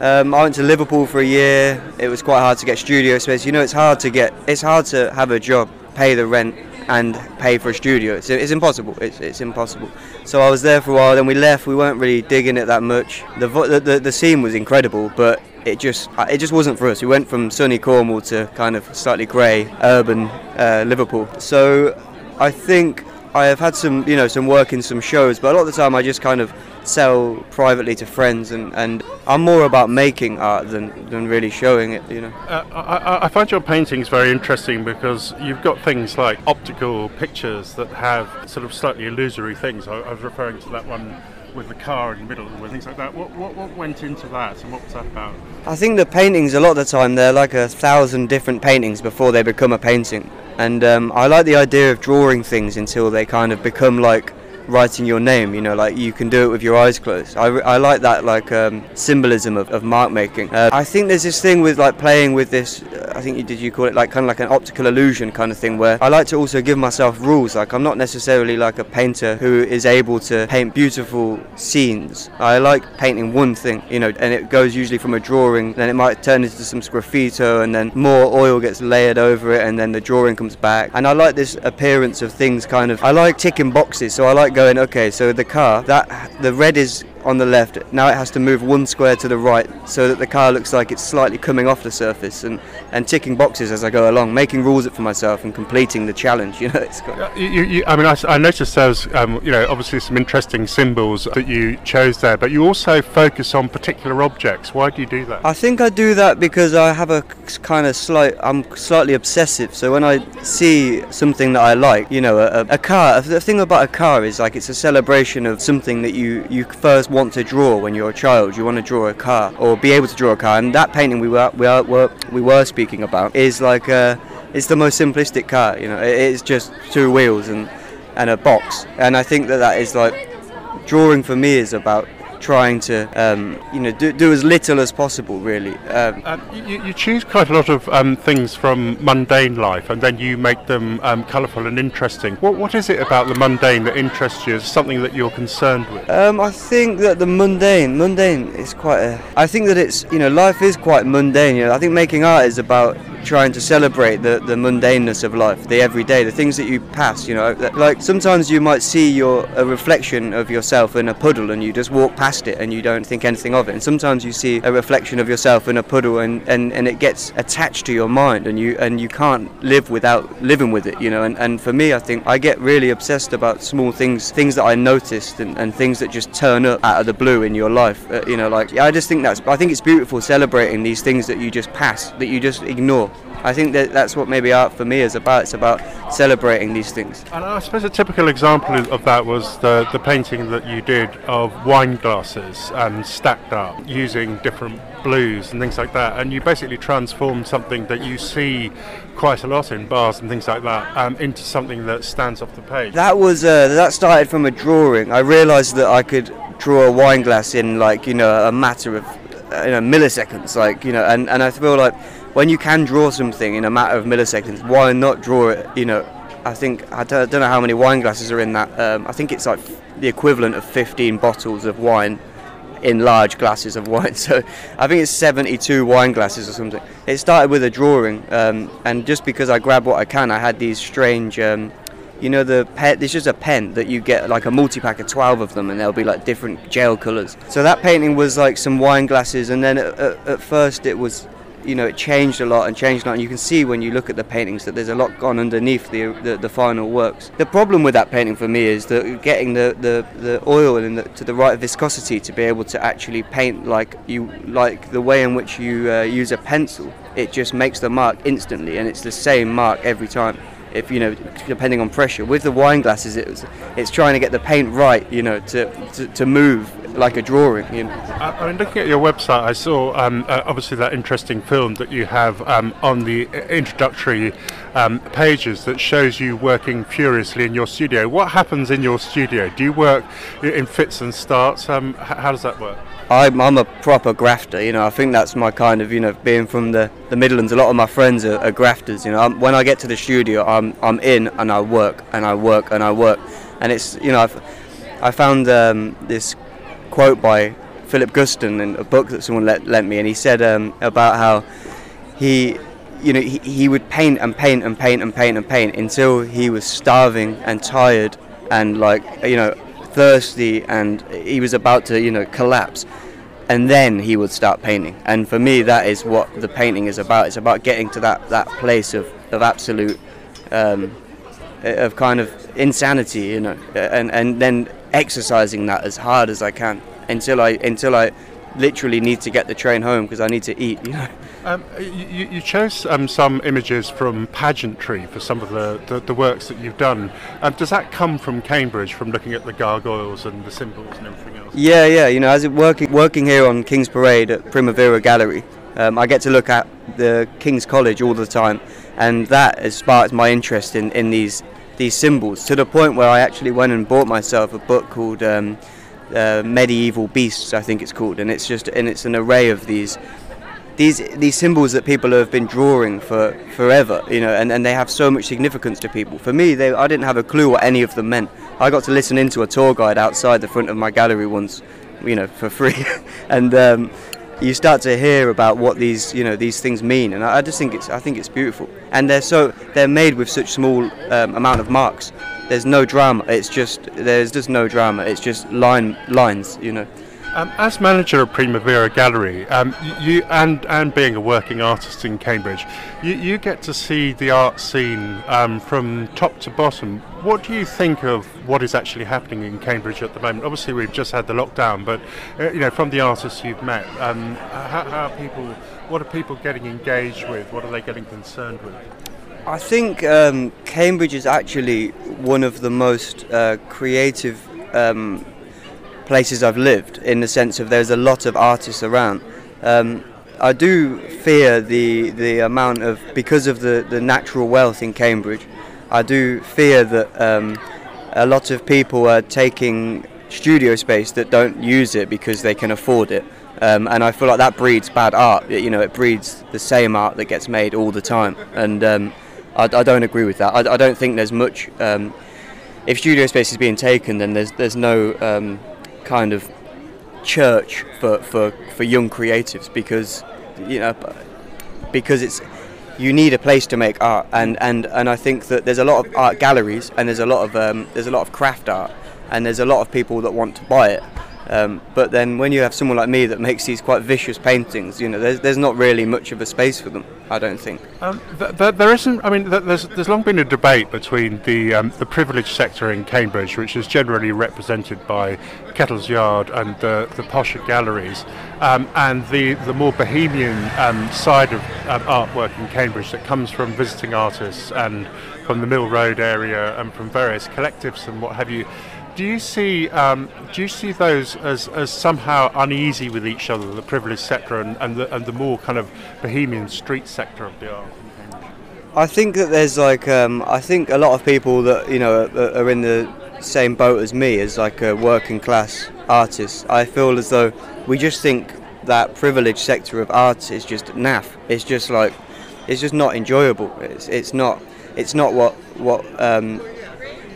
um, I went to Liverpool for a year. It was quite hard to get studio space. You know, it's hard to get. It's hard to have a job, pay the rent, and pay for a studio. It's, it's impossible. It's, it's impossible. So I was there for a while. Then we left. We weren't really digging it that much. The the, the, the scene was incredible, but it just it just wasn't for us. We went from sunny Cornwall to kind of slightly grey urban uh, Liverpool. So I think I have had some, you know, some work in some shows, but a lot of the time I just kind of sell privately to friends, and, and I'm more about making art than, than really showing it, you know. Uh, I, I find your paintings very interesting because you've got things like optical pictures that have sort of slightly illusory things. I, I was referring to that one with the car in the middle and things like that. What, what, what went into that and what was that about? I think the paintings, a lot of the time, they're like a thousand different paintings before they become a painting. And um, I like the idea of drawing things until they kind of become like writing your name. You know, like you can do it with your eyes closed. I, I like that like um, symbolism of, of mark making. Uh, I think there's this thing with like playing with this. I think you did you call it like kind of like an optical illusion kind of thing where I like to also give myself rules. Like I'm not necessarily like a painter who is able to paint beautiful scenes. I like painting one thing, you know, and it goes usually from a drawing, then it might turn into some graffito, and then more oil gets layered over it, and then the drawing comes back. And I like this appearance of things kind of. I like ticking boxes, so I like going, okay, so the car, that the red is on the left. Now it has to move one square to the right so that the car looks like it's slightly coming off the surface and, and ticking boxes as I go along, making rules for myself and completing the challenge. You know, it's got you, you, I mean, I, I noticed there's, um, you know, obviously some interesting symbols that you chose there, but you also focus on particular objects. Why do you do that? I think I do that because I have a kind of slight, I'm slightly obsessive. So when I see something that I like, you know, a, a car, the thing about a car is like it's a celebration of something that you, you first want to draw when you're a child. You want to draw a car or be able to draw a car. And that painting we were we, were, we were speaking about is like a, it's the most simplistic car. You know, it's just two wheels and and a box. And I think that that is like drawing for me is about trying to um, you know do, do as little as possible really. Um, uh, you, you, choose quite a lot of um, things from mundane life and then you make them um, colourful and interesting. What, what is it about the mundane that interests you? As something that you're concerned with? Um, I think that the mundane mundane is quite a I think that it's you know life is quite mundane you know. I think making art is about trying to celebrate the, the mundaneness of life, the everyday, the things that you pass, you know. Like sometimes you might see your a reflection of yourself in a puddle and you just walk past it and you don't think anything of it. And sometimes you see a reflection of yourself in a puddle and, and, and it gets attached to your mind and you and you can't live without living with it, you know. And, and for me I think I get really obsessed about small things, things that I noticed and, and things that just turn up out of the blue in your life. Uh, you know, like I just think that's I think it's beautiful celebrating these things that you just pass, that you just ignore I think that that's what maybe art for me is about. It's about celebrating these things. And I suppose a typical example of that was the, the painting that you did of wine glasses and stacked up using different blues and things like that. And you basically transformed something that you see quite a lot in bars and things like that um, into something that stands off the page. That was uh, that started from a drawing. I realised that I could draw a wine glass in like you know a matter of uh, you know milliseconds, like you know, and, and I feel like when you can draw something in a matter of milliseconds, why not draw it? You know, I think I don't, I don't know how many wine glasses are in that. Um, I think it's like the equivalent of 15 bottles of wine in large glasses of wine. So I think it's 72 wine glasses or something. It started with a drawing, um, and just because I grab what I can, I had these strange. Um, you know the pen there's just a pen that you get like a multi-pack of 12 of them and they'll be like different gel colors so that painting was like some wine glasses and then at, at, at first it was you know it changed a lot and changed a lot. And you can see when you look at the paintings that there's a lot gone underneath the the, the final works. The problem with that painting for me is that getting the the, the oil and the, to the right viscosity to be able to actually paint like you like the way in which you uh, use a pencil it just makes the mark instantly. And it's the same mark every time if you know depending on pressure with the wine glasses it was, it's trying to get the paint right you know to, to, to move like a drawing. You know. I, I mean, looking at your website, I saw um, uh, obviously that interesting film that you have um, on the introductory um, pages that shows you working furiously in your studio. What happens in your studio? Do you work in fits and starts? Um, how does that work? I'm, I'm, a proper grafter, you know. I think that's my kind of, you know, being from the, the Midlands. A lot of my friends are, are grafters, you know. I'm, when I get to the studio, I'm I'm in and I work and I work and I work, and it's you know I've, I found um, this quote by Philip Guston in a book that someone let, lent me, and he said um, about how he, you know, he, he would paint and paint and paint and paint and paint until he was starving and tired and like you know thirsty and he was about to you know collapse and then he would start painting and for me that is what the painting is about it's about getting to that that place of, of absolute um, of kind of insanity you know and and then exercising that as hard as I can until I until I literally need to get the train home because I need to eat. You know. Um, you, you, chose um, some images from pageantry for some of the, the, the works that you've done. Um, does that come from Cambridge, from looking at the gargoyles and the symbols and everything else? Yeah, yeah. You know, as working working here on King's Parade at Primavera Gallery, um, I get to look at the King's College all the time, and that has sparked my interest in, in these these symbols to the point where I actually went and bought myself a book called um, uh, Medieval Beasts, I think it's called, and it's just and it's an array of these these these symbols that people have been drawing for forever, you know, and, and they have so much significance to people. For me, they, I didn't have a clue what any of them meant. I got to listen into a tour guide outside the front of my gallery once, you know, for free, and um, you start to hear about what these you know these things mean, and I, I just think it's I think it's beautiful, and they're so they're made with such small um, amount of marks. There's no drama. It's just there's just no drama. It's just line lines, you know. Um, as manager of Primavera Gallery, um, you and and being a working artist in Cambridge, you, you get to see the art scene um, from top to bottom. What do you think of what is actually happening in Cambridge at the moment? Obviously, we've just had the lockdown, but uh, you know, from the artists you've met, um, how, how are people? What are people getting engaged with? What are they getting concerned with? I think um, Cambridge is actually one of the most uh, creative um, places I've lived in the sense of there's a lot of artists around. Um, I do fear the the amount of because of the, the natural wealth in Cambridge. I do fear that um, a lot of people are taking studio space that don't use it because they can afford it. Um, and I feel like that breeds bad art. You know, it breeds the same art that gets made all the time. And um, I, I, don't agree with that. I, I don't think there's much. Um, if studio space is being taken, then there's there's no um, kind of church for, for, for young creatives because you know because it's you need a place to make art and, and, and I think that there's a lot of art galleries and there's a lot of um, there's a lot of craft art and there's a lot of people that want to buy it Um, but then when you have someone like me that makes these quite vicious paintings, you know, there's, there's not really much of a space for them. I don't think. Um, th- th- there isn't. I mean, th- there's there's long been a debate between the um, the privileged sector in Cambridge, which is generally represented by Kettle's Yard and the the posher galleries, um, and the the more bohemian um, side of um, artwork in Cambridge that comes from visiting artists and from the Mill Road area and from various collectives and what have you do you see um, do you see those as, as somehow uneasy with each other, the privileged sector and, and, the, and the more kind of bohemian street sector of the art? I think that there's like um, I think a lot of people that you know are, are in the same boat as me as like a working class artist. I feel as though we just think that privileged sector of art is just naff. It's just like it's just not enjoyable. It's, it's not it's not what what um,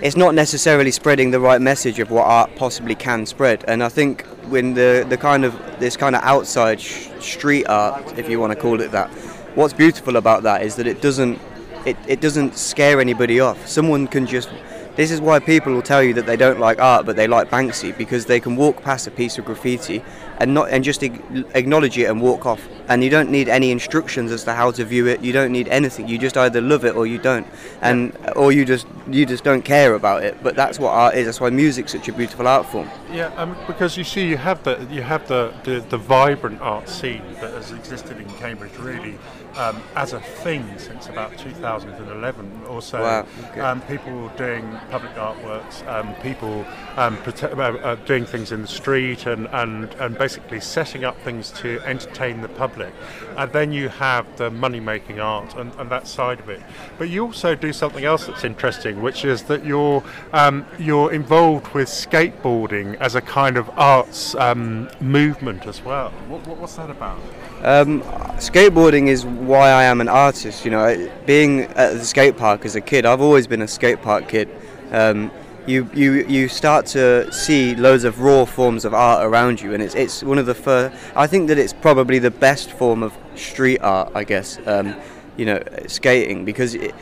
it's not necessarily spreading the right message of what art possibly can spread. And I think when the the kind of this kind of outside sh- street art, if you want to call it that, what's beautiful about that is that it doesn't it, it doesn't scare anybody off. Someone can just this is why people will tell you that they don't like art but they like Banksy because they can walk past a piece of graffiti and not and just acknowledge it and walk off. And you don't need any instructions as to how to view it. You don't need anything. You just either love it or you don't, and or you just you just don't care about it. But that's what art is. That's why music's such a beautiful art form. Yeah, um, because you see, you have the you have the, the, the vibrant art scene that has existed in Cambridge really um, as a thing since about 2011 or so. Wow, okay. um, people doing public artworks, um, people um, prote- uh, uh, doing things in the street, and, and, and basically setting up things to entertain the public. And then you have the money making art and, and that side of it. But you also do something else that's interesting, which is that you're, um, you're involved with skateboarding as a kind of arts um, movement as well. What, what, what's that about? Um, skateboarding is why I am an artist. You know, being at the skate park as a kid, I've always been a skate park kid. Um, you, you you start to see loads of raw forms of art around you, and it's it's one of the first. I think that it's probably the best form of street art, I guess. Um, you know, skating because it,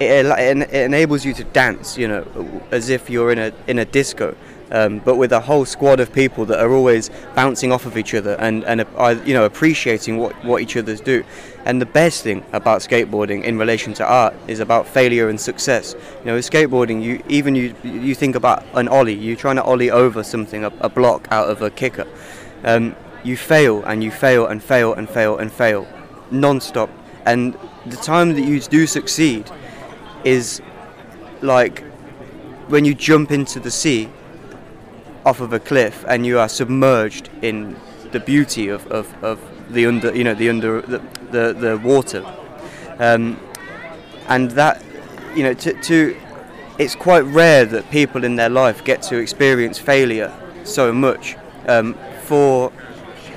it, it enables you to dance. You know, as if you're in a in a disco um, but with a whole squad of people that are always bouncing off of each other and, and uh, you know appreciating what, what each other's do. And the best thing about skateboarding in relation to art is about failure and success. You know, with skateboarding, you even you you think about an ollie. You're trying to ollie over something, a, a block out of a kicker. Um, you fail and you fail and fail and fail and fail, non-stop. And the time that you do succeed is like when you jump into the sea off of a cliff and you are submerged in the beauty of, of, of the under you know the under the, the, the water. Um, and that you know to, to it's quite rare that people in their life get to experience failure so much. Um, for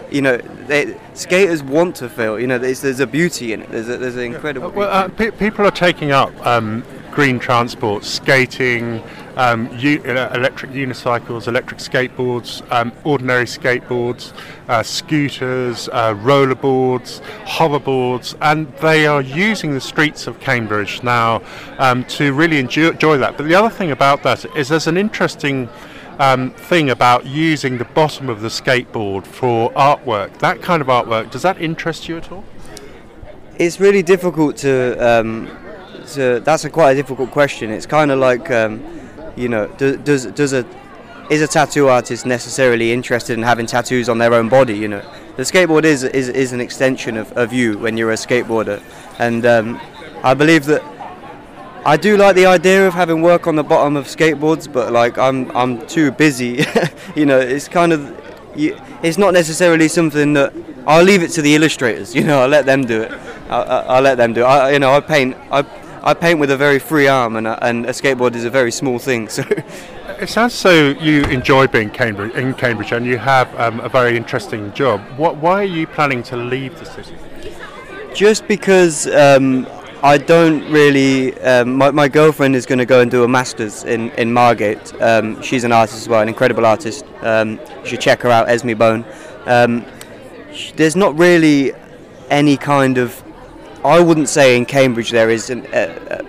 you know they, skaters want to fail you know there's, there's a beauty in it there's, a, there's an incredible well, uh, people are taking up um, green transport skating um, u- electric unicycles, electric skateboards, um, ordinary skateboards, uh, scooters, uh, rollerboards, hoverboards, and they are using the streets of Cambridge now um, to really enjoy, enjoy, that. But the other thing about that is there's an interesting um, thing about using the bottom of the skateboard for artwork. That kind of artwork, does that interest you at all? It's really difficult to. Um, to that's a quite a difficult question. It's kind of like um, you know, does does, a is a tattoo artist necessarily interested in having tattoos on their own body? You know, the skateboard is is, is an extension of, of you when you're a skateboarder, and um, I believe that I do like the idea of having work on the bottom of skateboards, but like I'm I'm too busy. you know, it's kind of it's not necessarily something that I'll leave it to the illustrators. You know, I'll let them do it. I'll, I'll let them do it. I, you know, I paint. I I paint with a very free arm, and a, and a skateboard is a very small thing. So. It sounds so you enjoy being Cambridge, in Cambridge and you have um, a very interesting job. What, why are you planning to leave the city? Just because um, I don't really. Um, my, my girlfriend is going to go and do a master's in, in Margate. Um, she's an artist as well, an incredible artist. Um, you should check her out, Esme Bone. Um, there's not really any kind of I wouldn't say in Cambridge there is an, uh,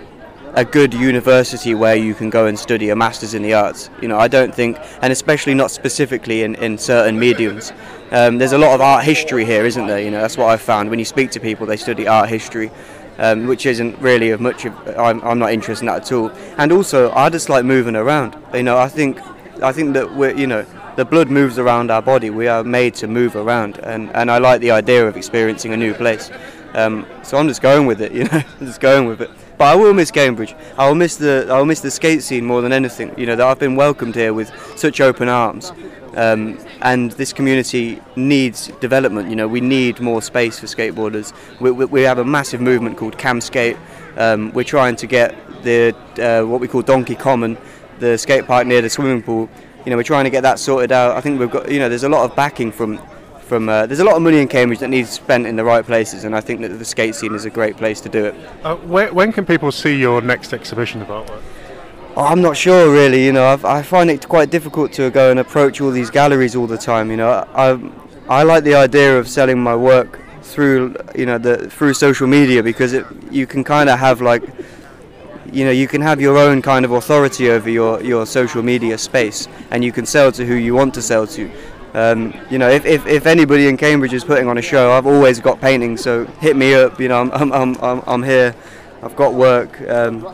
a good university where you can go and study a master's in the arts. You know, I don't think, and especially not specifically in, in certain mediums. Um, there's a lot of art history here, isn't there? You know, that's what I've found. When you speak to people, they study art history, um, which isn't really of much of. I'm, I'm not interested in that at all. And also, I just like moving around. You know, I think, I think that we're, you know, the blood moves around our body. We are made to move around, and, and I like the idea of experiencing a new place. Um, so I'm just going with it, you know, just going with it. But I will miss Cambridge. I will miss the I will miss the skate scene more than anything. You know that I've been welcomed here with such open arms, um, and this community needs development. You know we need more space for skateboarders. We, we, we have a massive movement called Cam Skate. Um, we're trying to get the uh, what we call Donkey Common, the skate park near the swimming pool. You know we're trying to get that sorted out. I think we've got you know there's a lot of backing from from uh, there's a lot of money in Cambridge that needs to be spent in the right places, and I think that the skate scene is a great place to do it. Uh, where, when can people see your next exhibition of artwork? Oh, I'm not sure really. You know, I've, i find it quite difficult to go and approach all these galleries all the time. You know, I I like the idea of selling my work through you know the through social media because it you can kind of have like you know you can have your own kind of authority over your your social media space and you can sell to who you want to sell to um, you know, if, if, if anybody in Cambridge is putting on a show, I've always got paintings, so hit me up. You know, I'm, I'm, I'm, I'm here. I've got work. Um,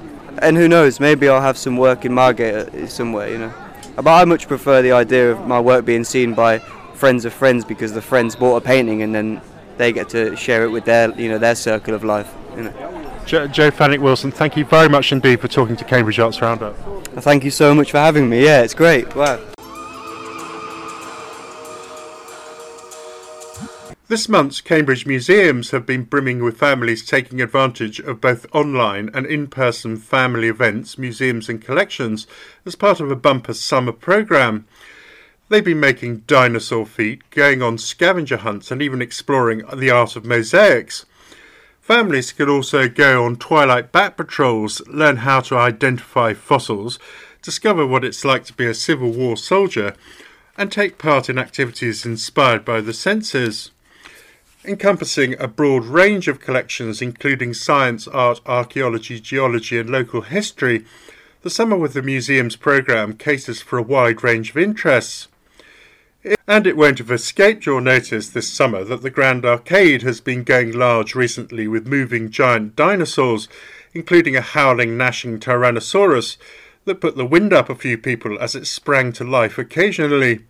and who knows, maybe I'll have some work in Margate somewhere, you know. But I much prefer the idea of my work being seen by friends of friends because the friends bought a painting and then they get to share it with their, you know, their circle of life, you know. Joe, Joe Fenwick Wilson, thank you very much indeed for talking to Cambridge Arts Roundup. Thank you so much for having me. Yeah, it's great. Wow. This month's Cambridge museums have been brimming with families taking advantage of both online and in person family events, museums, and collections as part of a bumper summer programme. They've been making dinosaur feet, going on scavenger hunts, and even exploring the art of mosaics. Families can also go on twilight bat patrols, learn how to identify fossils, discover what it's like to be a Civil War soldier, and take part in activities inspired by the senses encompassing a broad range of collections including science, art, archaeology, geology, and local history. The Summer with the Museums programme caters for a wide range of interests. And it won't have escaped your notice this summer that the Grand Arcade has been going large recently with moving giant dinosaurs, including a howling, gnashing Tyrannosaurus that put the wind up a few people as it sprang to life occasionally.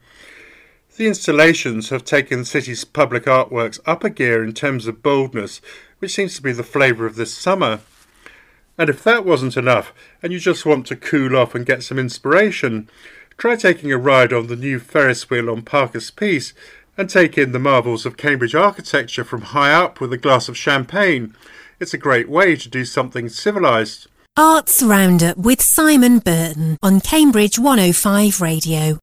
The installations have taken the city's public artworks up a gear in terms of boldness, which seems to be the flavour of this summer. And if that wasn't enough, and you just want to cool off and get some inspiration, try taking a ride on the new Ferris wheel on Parker's Piece and take in the marvels of Cambridge architecture from high up with a glass of champagne. It's a great way to do something civilised. Arts Roundup with Simon Burton on Cambridge 105 Radio.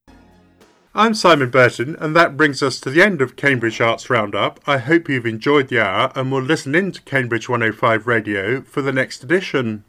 I'm Simon Burton, and that brings us to the end of Cambridge Arts Roundup. I hope you've enjoyed the hour and will listen in to Cambridge 105 Radio for the next edition.